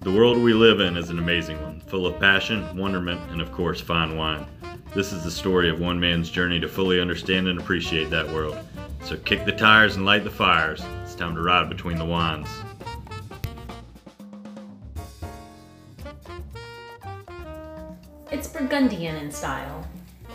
The world we live in is an amazing one, full of passion, wonderment, and of course, fine wine. This is the story of one man's journey to fully understand and appreciate that world. So kick the tires and light the fires. It's time to ride between the wines. It's Burgundian in style.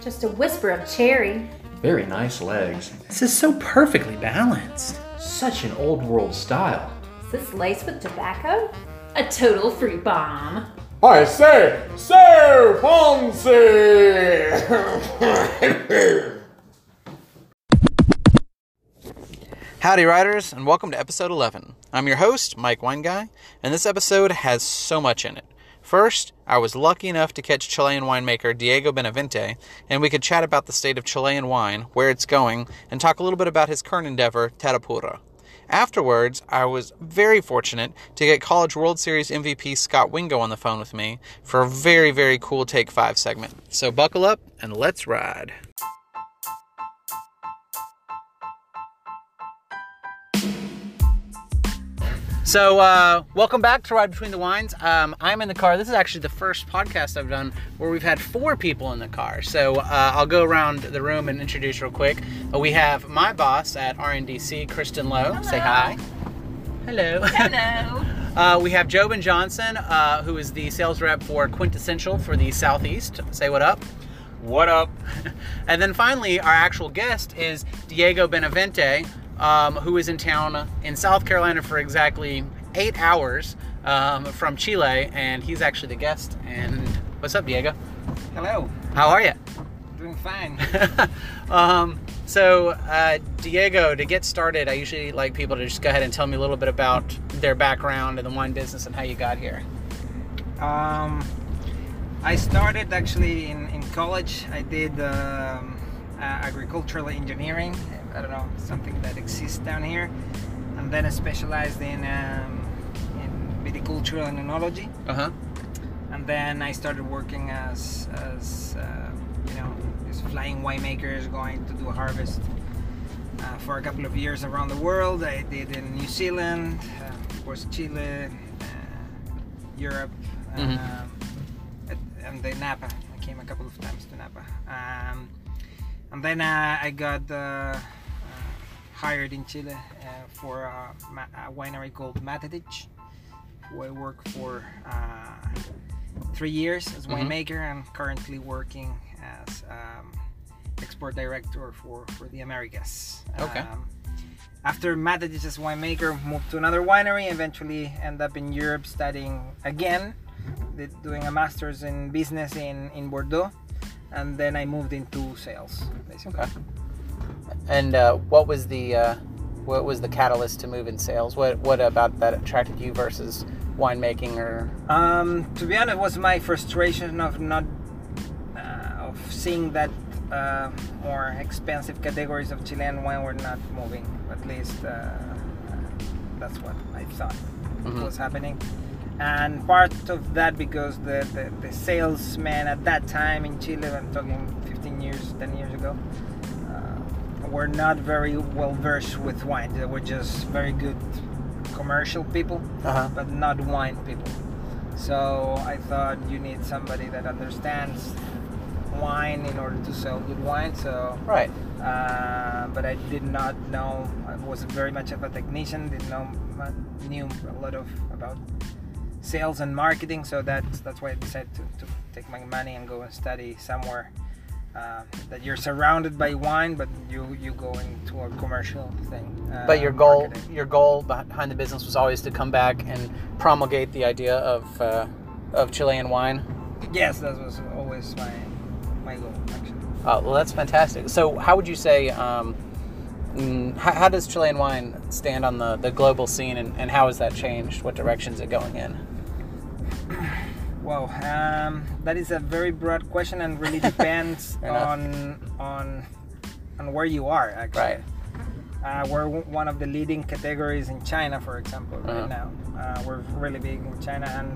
Just a whisper of cherry. Very nice legs. This is so perfectly balanced. Such an old world style. Is this laced with tobacco? A total fruit bomb. I say, Sir Ponce! Howdy, riders, and welcome to episode 11. I'm your host, Mike Wineguy, and this episode has so much in it. First, I was lucky enough to catch Chilean winemaker Diego Benavente, and we could chat about the state of Chilean wine, where it's going, and talk a little bit about his current endeavor, Terrapura. Afterwards, I was very fortunate to get College World Series MVP Scott Wingo on the phone with me for a very, very cool Take 5 segment. So buckle up and let's ride. So, uh, welcome back to Ride Between the Wines. Um, I'm in the car. This is actually the first podcast I've done where we've had four people in the car. So, uh, I'll go around the room and introduce real quick. Uh, we have my boss at RNDC, Kristen Lowe. Say hi. Hello. Hello. Uh, we have Jobin Johnson, uh, who is the sales rep for Quintessential for the Southeast. Say what up. What up? And then finally, our actual guest is Diego Benavente, um, who is in town in South Carolina for exactly eight hours um, from Chile, and he's actually the guest. And what's up, Diego? Hello, How are you? doing fine. um, so, uh, Diego, to get started, I usually like people to just go ahead and tell me a little bit about their background in the wine business and how you got here. um, I started actually in, in college. I did um, uh, agricultural engineering. I don't know something that exists down here, and then I specialized in um, in viticultural and enology. Uh huh. And then I started working as as uh, you know these flying winemakers going to do a harvest uh, for a couple of years around the world. I did in New Zealand, uh, of course Chile, uh, Europe, Mhm. um, and- and then Napa. I came a couple of times to Napa. Um, and then uh, I got uh, uh, hired in Chile uh, for a, a winery called Matetic, who I worked for uh, three years as Mhm. winemaker and currently working as um, export director for, for the Americas. Okay. Um, after Matetic as winemaker, moved to another winery, eventually end up in Europe studying again, did, doing a master's in business in, in Bordeaux, and then I moved into sales, basically. Okay. And uh, what was the uh, what was the catalyst to move in sales? What what about that attracted you versus winemaking or Um, to be honest, it was my frustration of not uh, of seeing that uh, more expensive categories of Chilean wine were not moving. At least uh, that's what I thought Mhm. was happening. And part of that because the, the, the salesmen at that time in Chile, I'm talking 15 years, 10 years ago, were not very well versed with wine. They were just very good commercial people uh-huh. but not wine people. So I thought you need somebody that understands wine in order to sell good wine. So, right? uh, but I did not know. I was very much of a technician. Didn't know knew a lot of about sales and marketing. So that's that's why I decided to, to take my money and go and study somewhere. Uh, that you're surrounded by wine, but you you go into a commercial thing. Uh, But your goal marketing. your goal behind the business was always to come back and promulgate the idea of uh, of Chilean wine. Yes, that was always my my goal actually. Uh, well, that's fantastic. So, how would you say? Um, mm, how, how does Chilean wine stand on the, the global scene, and, and how has that changed? What direction is it going in? Wow, um, that is a very broad question and really depends on on on where you are actually. Right. Uh, we're w- one of the leading categories in China, for example, Uh-huh. right now. Uh, we're really big in China, and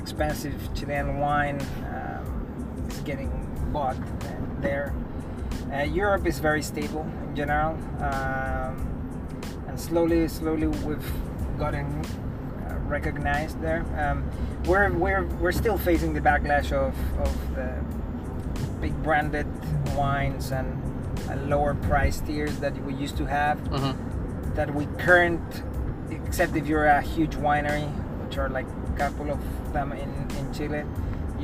expensive Chilean wine um, is getting bought there. Uh, Europe is very stable in general, um, and slowly, slowly we've gotten recognized there. Um, we're we're we're still facing the backlash of of the big branded wines and, lower price tiers that we used to have. Mhm. That we current, except if you're a huge winery, which are like a couple of them in in Chile.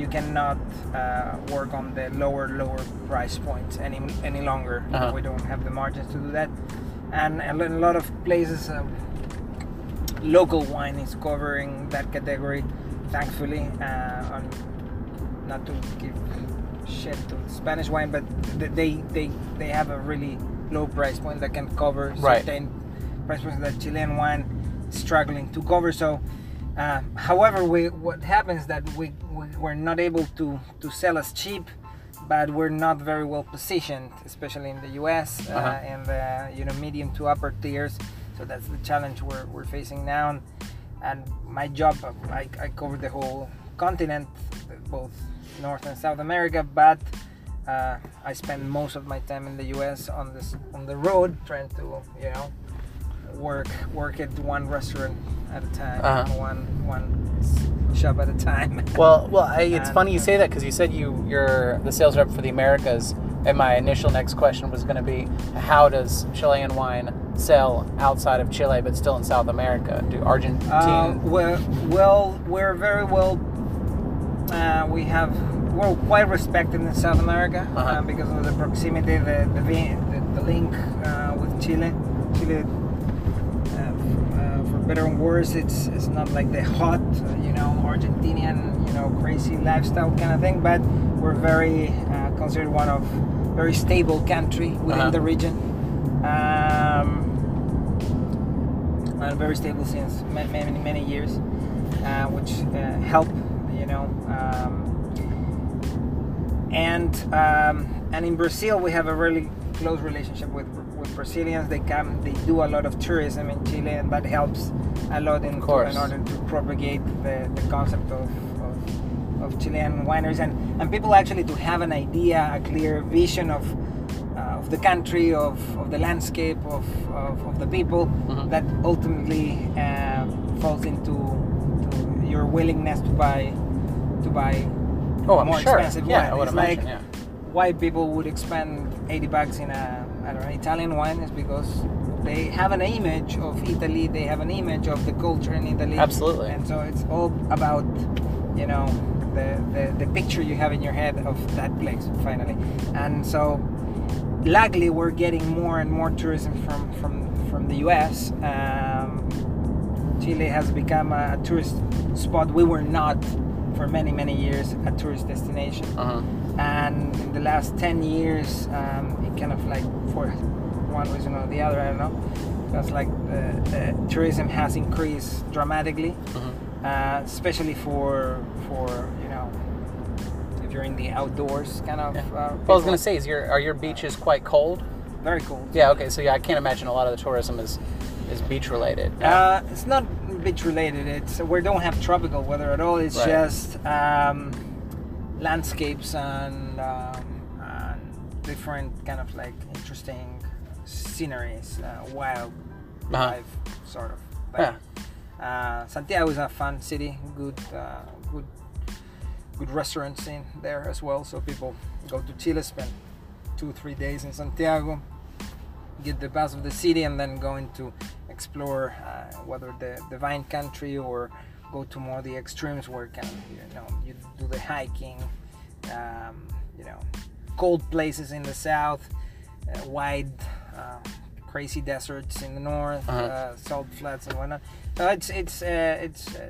You cannot uh, work on the lower lower price points any any longer. Uh-huh. We don't have the margins to do that, and a a lot of places, uh, local wine is covering that category. Thankfully, uh, on not to give shit to Spanish wine, but they they they have a really low price point that can cover Right. certain price points that Chilean wine is struggling to cover. So, uh, however, we what happens that we, we we're not able to to sell as cheap, but we're not very well positioned, especially in the U.S. Uh, Uh-huh. and the you know medium to upper tiers. So that's the challenge we're, we're facing now. And, and my job, I, I cover the whole continent, both North and South America, but uh, I spend most of my time in the U.S. on this on the road, trying to you know work work at one restaurant at a time, Uh-huh. one one shop at a time. Well, well, I, it's And- funny you say that because you said you you're the sales rep for the Americas, and my initial next question was going to be, how does Chilean wine sell outside of Chile but still in South America? Do Argentine? Uh, well, well, we're very well. Uh, we have we're quite respected in South America uh Uh-huh. because of the proximity, the the, the, the link uh, with Chile. Chile, uh, uh, for better and worse, it's it's not like the hot, uh, you know, Argentinian, you know, crazy lifestyle kind of thing. But we're very uh, considered one of very stable country within Uh-huh. the region. Um, and very stable since ma- many many years, uh, which uh, help you know. Um, and um, and in Brazil we have a really close relationship with with Brazilians. They come, they do a lot of tourism in Chile, and that helps a lot in, in order to propagate the, the concept of, of, of Chilean wineries and, and people actually to have an idea, a clear vision of uh, of the country, of, of the landscape, of, of, of the people, Mhm. that ultimately uh, falls into to your willingness to buy to buy oh, more sure. expensive yeah, wine. It's imagine. like yeah. why people would expend 80 bucks in a I don't know Italian wine is because they have an image of Italy, they have an image of the culture in Italy. Absolutely. And so it's all about you know the, the the picture you have in your head of that place finally. And so luckily we're getting more and more tourism from from from the US. Um, Chile has become a, a tourist spot. We were not for many many years a tourist destination Uh-huh. and in the last 10 years um, it kind of like for one reason or the other i don't know because like the, the tourism has increased dramatically Mhm. uh, especially for for you know if you're in the outdoors kind of Yeah. uh, Well, I was going to say, is your are your beaches quite cold? very cool Yeah. Okay. So yeah, I can't imagine a lot of the tourism is is beach related. Uh, it's not beach related. It's we don't have tropical weather at all. It's Right. just um, landscapes and, um, and different kind of like interesting sceneries, uh, wild Uh-huh. life sort of. Yeah. Uh, Santiago is a fun city. Good, uh, good, good restaurants in there as well. So people go to Chile, spend two, three days in Santiago, get the buzz of the city, and then go into explore uh, whether the, the vine country or go to more the extremes where can you know you do the hiking, um, you know, cold places in the south, uh, wide, uh, crazy deserts in the north, Uh-huh. uh, salt flats and whatnot. So it's it's uh, it's uh,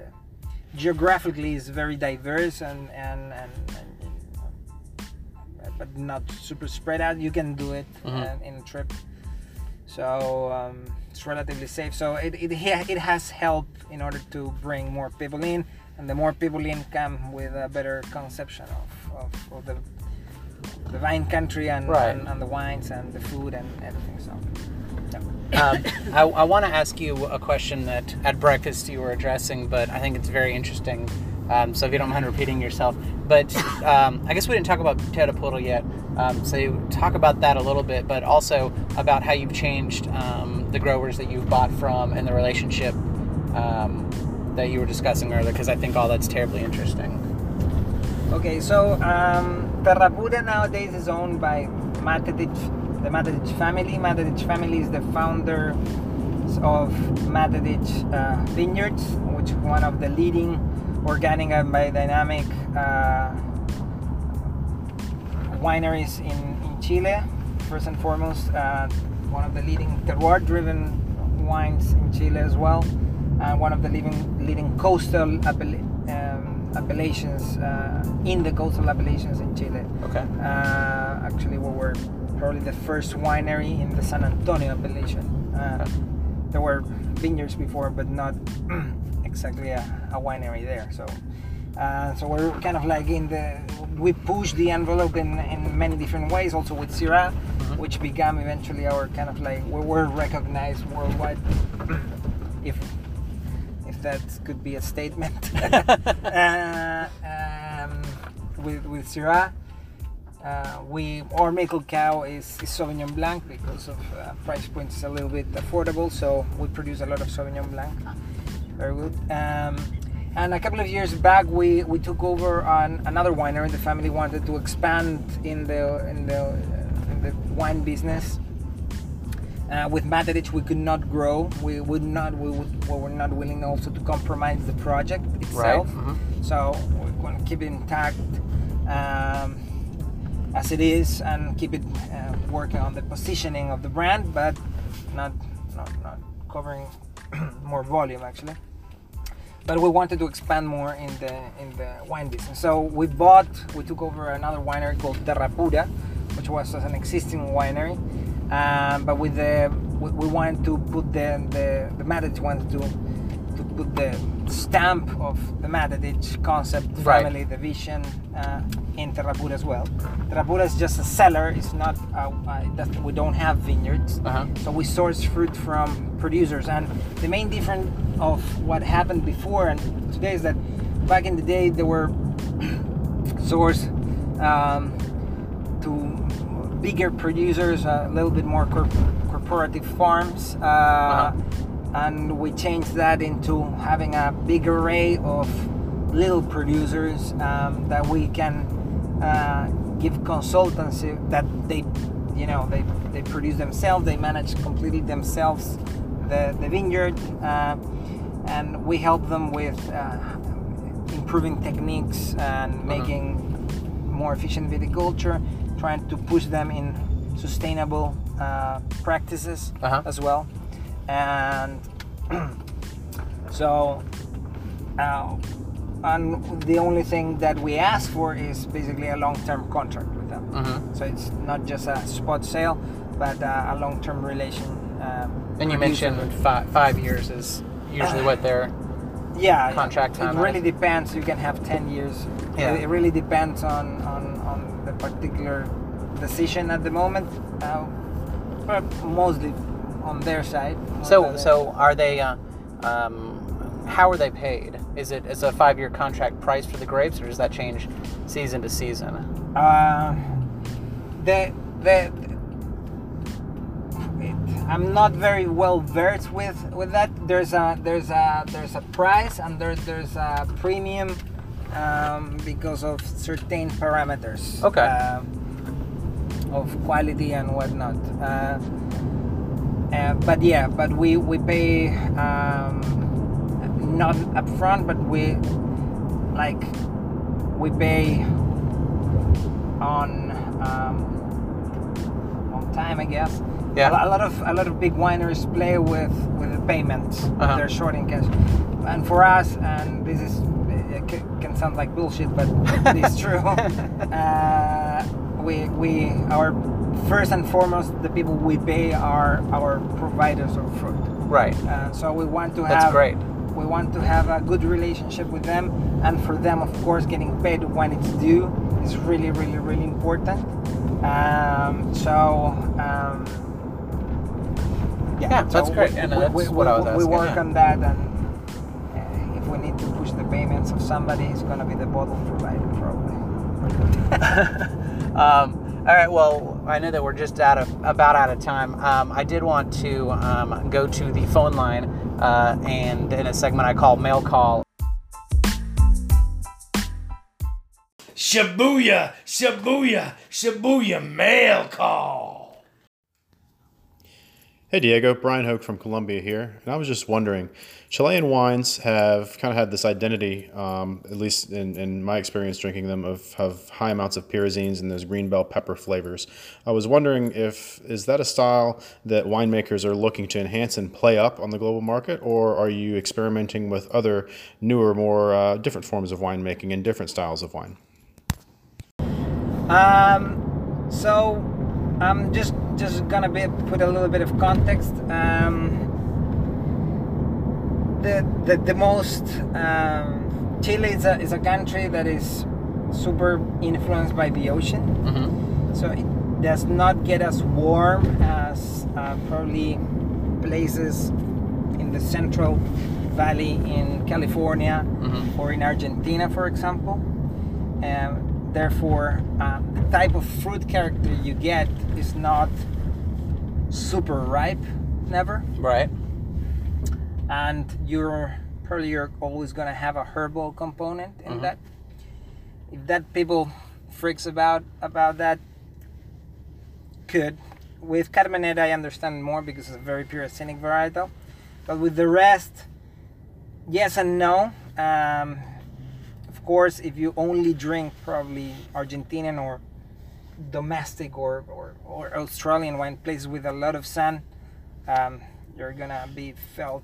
geographically is very diverse and and and. and but not super spread out. You can do it Mhm. uh, in a trip so um, it's relatively safe. So it, it it has helped in order to bring more people in, and the more people in come with a better conception of, of, of the the vine country and, Right. and and the wines and the food and everything. So. Um, I, I want to ask you a question that at breakfast you were addressing, but I think it's very interesting. Um, so if you don't mind repeating yourself, but um, I guess we didn't talk about Terrapura yet. Um, so you talk about that a little bit, but also about how you've changed um, the growers that you've bought from and the relationship um, that you were discussing earlier because I think all that's terribly interesting. Okay, so um, Terrapura nowadays is owned by Matetic, the Matetic family. Matetic family is the founder of Matetic uh, Vineyards, which is one of the leading organic and biodynamic uh, wineries in, in Chile. First and foremost, uh, one of the leading terroir-driven wines in Chile as well, and one of the leading leading coastal appella- um, appellations uh, in the coastal appellations in Chile. Okay. Uh, actually, we were probably the first winery in the San Antonio appellation. Uh, there were vineyards before, but not exactly a, a winery there. So, uh, so we're kind of like in the we push the envelope in, in many different ways. Also with Syrah, which became eventually our kind of like we were recognized worldwide. if if that could be a statement. uh, um, with with Syrah. Uh, we our maple cow is, is Sauvignon Blanc because of uh, price point is a little bit affordable, so we produce a lot of Sauvignon Blanc. Very good. Um, and a couple of years back, we, we took over on another winery. The family wanted to expand in the in the uh, in the wine business. Uh, with Matetic, we could not grow. We would not. We, would, we were not willing also to compromise the project itself. mhm. So we're going to keep it intact um, as it is and keep it uh, working on the positioning of the brand, but not not, not covering more volume actually. But we wanted to expand more in the in the wine business. So we bought, we took over another winery called Terrapura, which was an existing winery. Um, but with the we, we wanted to put the the, the Matetic wanted to put the stamp of the Matetic concept, Right. family, the vision uh, in Terrapura as well. Terrapura is just a cellar. It's not. Uh, uh, we don't have vineyards. Uh-huh. So we source fruit from producers, and the main difference of what happened before and today is that back in the day there were sourced um, to bigger producers, a little bit more corp- corporative farms, uh, and we changed that into having a big array of little producers um, that we can uh, give consultancy that they, you know, they, they produce themselves, they manage completely themselves the, the vineyard, uh, and we help them with uh, improving techniques and making more efficient viticulture, trying to push them in sustainable uh, practices Uh-huh. as well. And so, uh, and the only thing that we ask for is basically a long-term contract with them. Mhm. So it's not just a spot sale, but uh, a long-term relation. Um, And you mentioned five, five years is usually what they're. yeah contract it time really is. depends you can have 10 years Yeah. it, it really depends on, on on the particular decision at the moment uh, but mostly on their side So, so are they? Uh, um, how are they paid? Is it is a five year contract price for the grapes, or does that change season to season? uh, the the it, I'm not very well versed with with that. There's a there's a there's a price and there's there's a premium um, because of certain parameters. Okay. um, of quality and whatnot. Uh, uh, but yeah, but we we pay um, not upfront, but we like we pay on um, on time, I guess. Yeah. A, a lot of a lot of big wineries play with with the payments. Uh-huh. They're short in cash, and for us, and this is it can sound like bullshit, but it's true. uh, we we our first and foremost the people we pay are our providers of fruit. Right. Uh, so we want to That's have great. we want to have a good relationship with them and for them of course getting paid when it's due is really really really important um, so um, Yeah, that's so great. we, Yeah, no, we- that's we, what I was we, asking, we work yeah. on that and uh, if we need to push the payments of somebody it's going to be the bottle provider probably Um, all right. Well, I know that we're just out of about out of time. Um, I did want to um, go to the phone line uh, and in a segment I call Mail Call. Shibuya, Shibuya, Shibuya mail call. Hey Diego, Brian Hoke from Columbia here, and I was just wondering, Chilean wines have kind of had this identity, um, at least in, in my experience drinking them, of have high amounts of pyrazines and those green bell pepper flavors. I was wondering if is that a style that winemakers are looking to enhance and play up on the global market, or are you experimenting with other newer, more uh, different forms of winemaking and different styles of wine? Um, so I'm just just gonna be, put a little bit of context. Um, the, the the most um, Chile is a is a country that is super influenced by the ocean, Mm-hmm. so it does not get as warm as uh, probably places in the Central Valley in California Mhm. or in Argentina, for example. Um, therefore, uh, the type of fruit character you get is not super ripe, never, Right. and you're probably you're always gonna have a herbal component in that. If that people freaks about about that, could. With Carmenère, I understand more because it's a very pyrazinic varietal, but with the rest, yes and no. Um, course, if you only drink probably Argentinian or domestic or, or, or Australian wine, places with a lot of sun, um, you're gonna be felt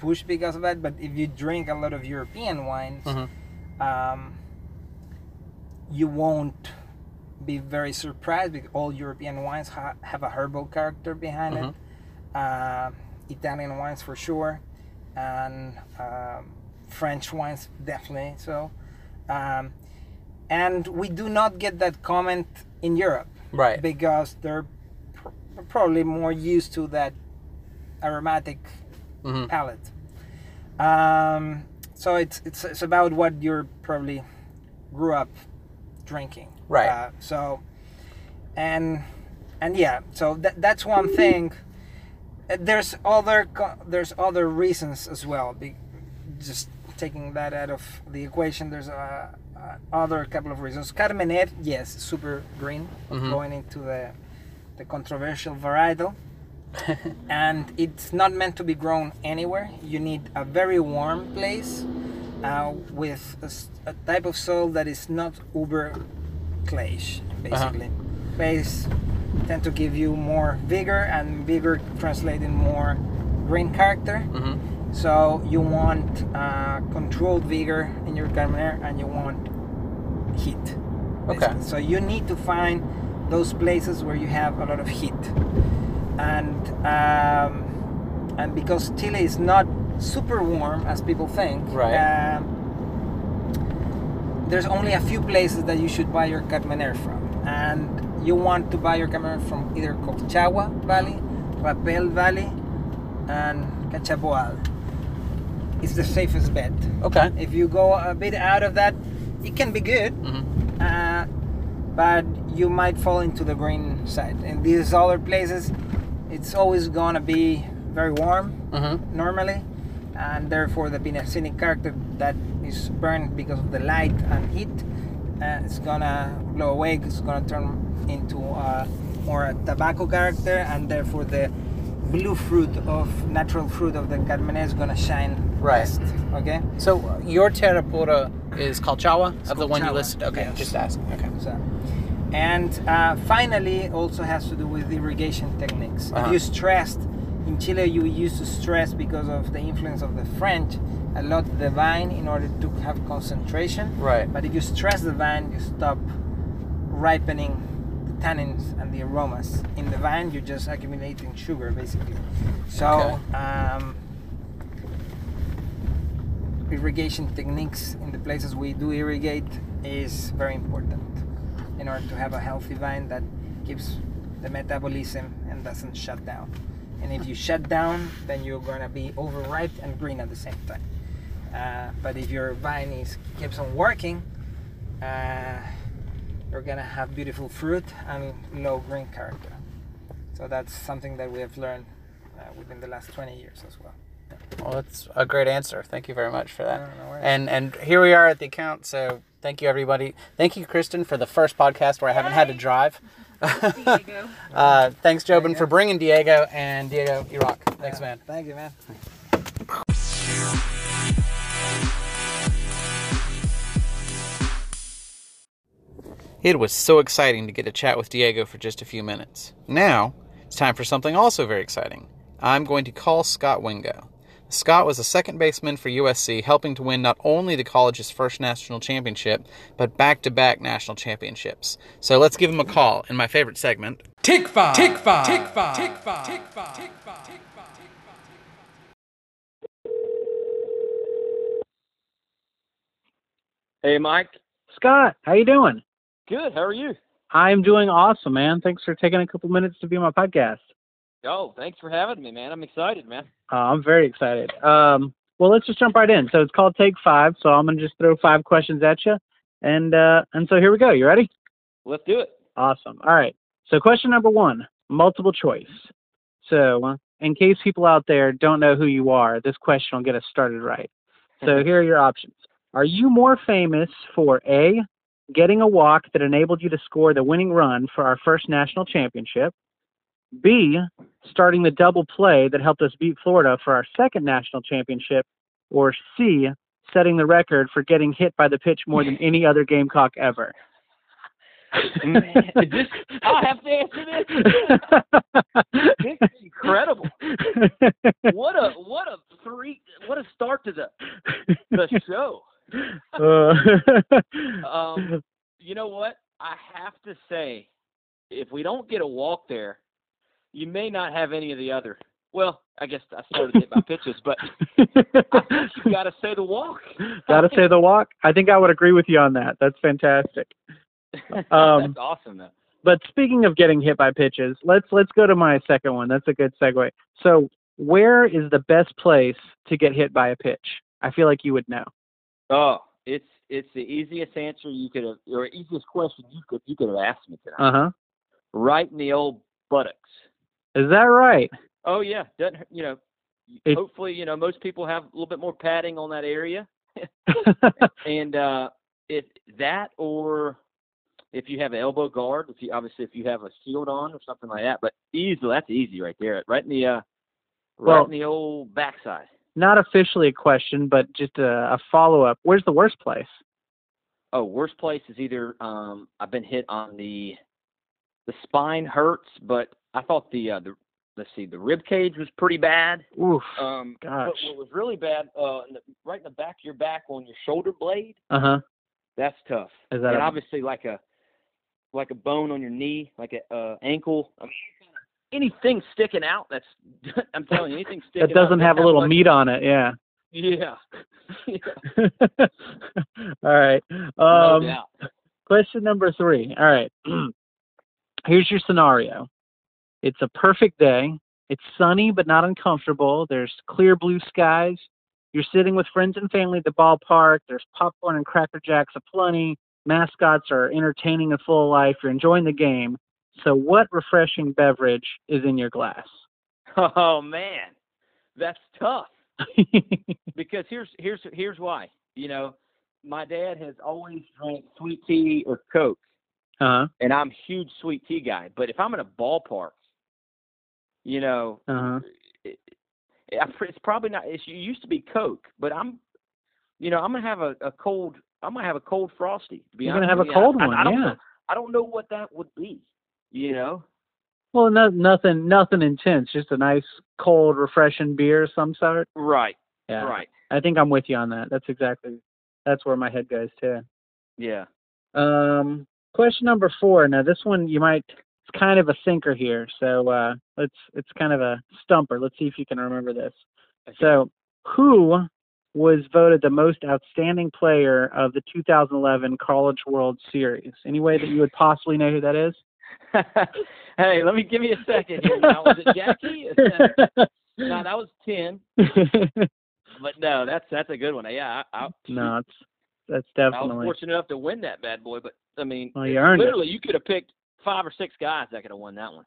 pushed because of that. But if you drink a lot of European wines, Mhm. um, you won't be very surprised because all European wines ha- have a herbal character behind it. Uh, Italian wines for sure, and um, French wines definitely so. Um, and we do not get that comment in Europe Right. because they're pr- probably more used to that aromatic Mhm. palate. Um, so it's, it's it's about what you're probably grew up drinking. Right. Uh, so, and and yeah, so that, that's one thing. Uh, There's other co- there's other reasons as well. Be, just taking that out of the equation, there's a, a other couple of reasons. Carmenère, yes, super green, Mhm. going into the the controversial varietal. and it's not meant to be grown anywhere. You need a very warm place uh, with a type of soil that is not uber clayish, basically. Clays tend to give you more vigor, and vigor translates in more green character. Mhm. So you want uh, controlled vigor in your Carmenère, and you want heat. Okay. basically. So you need to find those places where you have a lot of heat, and um, and because Chile is not super warm as people think, Right. um, there's only a few places that you should buy your Carmenère from, and you want to buy your Carmenère from either Colchagua Valley, Rapel Valley, and Cachapoal. It's the safest bet. Okay. If you go a bit out of that, it can be good, Mhm. uh, but you might fall into the green side. In these other places, it's always gonna be very warm Mhm. normally, and therefore the pyrazinic character that is burned because of the light and heat uh, is gonna blow away. It's gonna turn into uh, more a tobacco character, and therefore the blue fruit of natural fruit of the Carmenère is gonna shine Right. best. Okay. So your Terrapura is Colchagua of the one you listed. Okay, yes. just asking. Okay. So, and uh, finally, also has to do with irrigation techniques. Uh-huh. If you stressed in Chile, you used to stress because of the influence of the French a lot the vine in order to have concentration. Right. But if you stress the vine, you stop ripening the tannins and the aromas in the vine. You're just accumulating sugar, basically. So. Okay. Um, irrigation techniques in the places we do irrigate is very important in order to have a healthy vine that keeps the metabolism and doesn't shut down. And if you shut down, then you're gonna be overripe and green at the same time. Uh, but if your vine is keeps on working, uh, you're gonna have beautiful fruit and low green character. So that's something that we have learned uh, within the last 20 years as well. Well, that's a great answer. Thank you very much for that. No, no and and here we are at the account. So thank you everybody. Thank you, Kristen, for the first podcast where I haven't had to drive. Diego. Uh, thanks, Jobin, for bringing Diego. And Diego, you rock. Thanks, man. Thank you, man. It was so exciting to get to chat with Diego for just a few minutes. Now, it's time for something also very exciting. I'm going to call Scott Wingo. Scott was a second baseman for USC, helping to win not only the college's first national championship, but back to back national championships. So let's give him a call in my favorite segment. Take five. Take five. Take five. Take five. Take five. Take five. Take five. Hey, Mike. Scott, how you doing? Good. How are you? I'm doing awesome, man. Thanks for taking a couple minutes to be on my podcast. Oh, thanks for having me, man. I'm excited, man. Uh, I'm very excited. Um, well, let's just jump right in. So it's called Take Five. So I'm gonna just throw five questions at you, and uh, and so here we go. You ready? Let's do it. Awesome. All right. So question number one, multiple choice. So in case people out there don't know who you are, this question will get us started right. So here are your options. Are you more famous for A, getting a walk that enabled you to score the winning run for our first national championship? B, starting the double play that helped us beat Florida for our second national championship? Or C, setting the record for getting hit by the pitch more than any other Gamecock ever? This, I have to answer this. This is incredible. What a what a three what a start to the the show. Uh, Um, you know what? I have to say, if we don't get a walk there, you may not have any of the other. Well, I guess I started it by pitches, but I think you got to say the walk. Gotta say the walk. I think I would agree with you on that. That's fantastic. Um, That's awesome, though. But speaking of getting hit by pitches, let's let's go to my second one. That's a good segue. So, where is the best place to get hit by a pitch? I feel like you would know. Oh, it's it's the easiest answer you could have, or easiest question you could you could have asked me tonight. Uh huh. Right in the old buttocks. Is that right? Oh yeah, doesn't you know? Hopefully, you know most people have a little bit more padding on that area, and uh, if that or if you have an elbow guard, if you obviously if you have a shield on or something like that, but easily that's easy right there, right in the uh, right Well- in the old backside. Not officially a question, but just a, a follow up. Where's the worst place? Oh, worst place is either um I've been hit on the the spine hurts, but I thought the uh, the let's see the rib cage was pretty bad. Oof. Um, Gosh. what was really bad, uh, in the, right in the back of your back on your shoulder blade, Uh huh. that's tough. Is that and a- obviously like a like a bone on your knee, like a uh, ankle. I mean, anything sticking out. That's I'm telling you, anything sticking That doesn't out, have a little much- meat on it. Yeah. Yeah. yeah. All right. Um, doubt. Question number three. All right. Here's your scenario. It's a perfect day. It's sunny but not uncomfortable. There's clear blue skies. You're sitting with friends and family at the ballpark. There's popcorn and cracker jacks aplenty. Mascots are entertaining and full of life. You're enjoying the game. So, what refreshing beverage is in your glass? Oh man, that's tough. because here's here's here's why. You know, my dad has always drank sweet tea or Coke, uh and I'm a huge sweet tea guy. But if I'm in a ballpark, you know. Uh huh. it, it, it's probably not. It used to be Coke, but I'm, you know, I'm gonna have a, a cold. I'm gonna have a cold frosty. To be You're gonna honest have a cold I, one, I, I don't yeah. Know, I don't know what that would be. You know. Well, no, nothing, nothing intense. Just a nice, cold, refreshing beer of some sort. Right. Yeah. Right. I think I'm with you on that. That's exactly. That's where my head goes too. Yeah. Um, question number four. Now this one you might. It's kind of a sinker here, so uh, let's. It's kind of a stumper. Let's see if you can remember this. So, who was voted the most outstanding player of the 2011 College World Series? Any way that you would possibly know who that is? hey, let me give me a second here. Now, was it Jackie? no, that was ten. But no, that's that's a good one. Yeah, I, I, no, it's that's definitely. I was fortunate enough to win that bad boy. But I mean, Well, you earned it. literally, you could have picked five or six guys that could have won that one.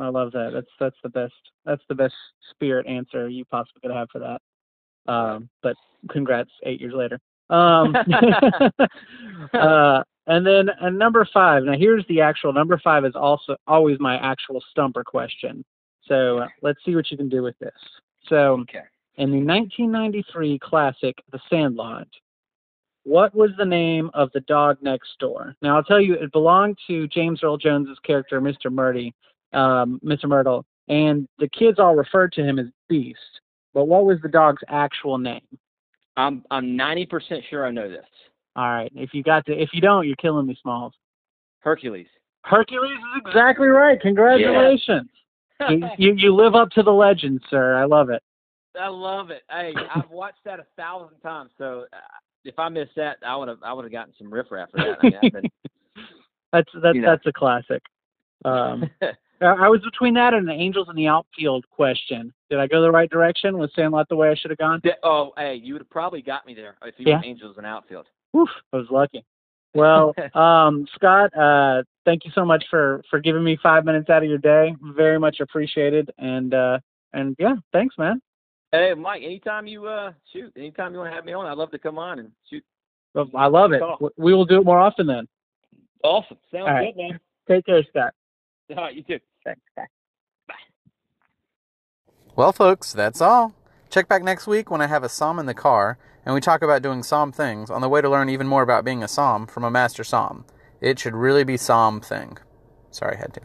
I love that. That's that's the best. That's the best spirit answer you possibly could have for that. Um, but congrats, eight years later. Um, uh, and then uh, number five. Now here's the actual number five is also always my actual stumper question. So uh, let's see what you can do with this. So Okay. in the 1993 classic The Sandlot, what was the name of the dog next door? Now I'll tell you, it belonged to James Earl Jones's character, Mr. Murdy, um, Mr. Mertle, and the kids all referred to him as Beast. But what was the dog's actual name? I'm I'm 90% sure I know this. All right, if you got to, if you don't, you're killing me, Smalls. Hercules. Hercules is exactly right. Congratulations. you, you you live up to the legend, sir. I love it. I love it. Hey, I've watched that a thousand times. So uh, if I missed that, I would have I would have gotten some riffraff for that. I mean, been, That's that's You know. that's a classic. Um, I I was between that and the Angels in the outfield question. Did I go the right direction? Was Sandlot the way I should have gone? Yeah, oh, hey, you would have probably got me there if you Yeah. were Angels in outfield. Woof, I was lucky. Well, um, Scott, uh, thank you so much for for giving me five minutes out of your day. Very much appreciated. And uh, and yeah, thanks, man. Hey, Mike, anytime you uh shoot, anytime you want to have me on, I'd love to come on and shoot. I love it. Cool. We will do it more often then. Awesome. Sounds All right. good, man. Take care, Scott. All right, you too. Thanks. Bye. Well, folks, that's all. Check back next week when I have a Somm in the car and we talk about doing Somm things on the way to learn even more about being a Somm from a Master Somm. It should really be Somm thing. Sorry, I had to.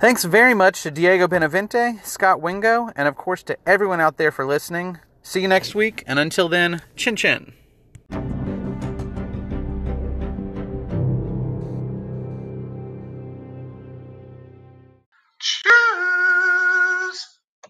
Thanks very much to Diego Benavente, Scott Wingo, and of course to everyone out there for listening. See you next week, and until then, chin chin. Choo!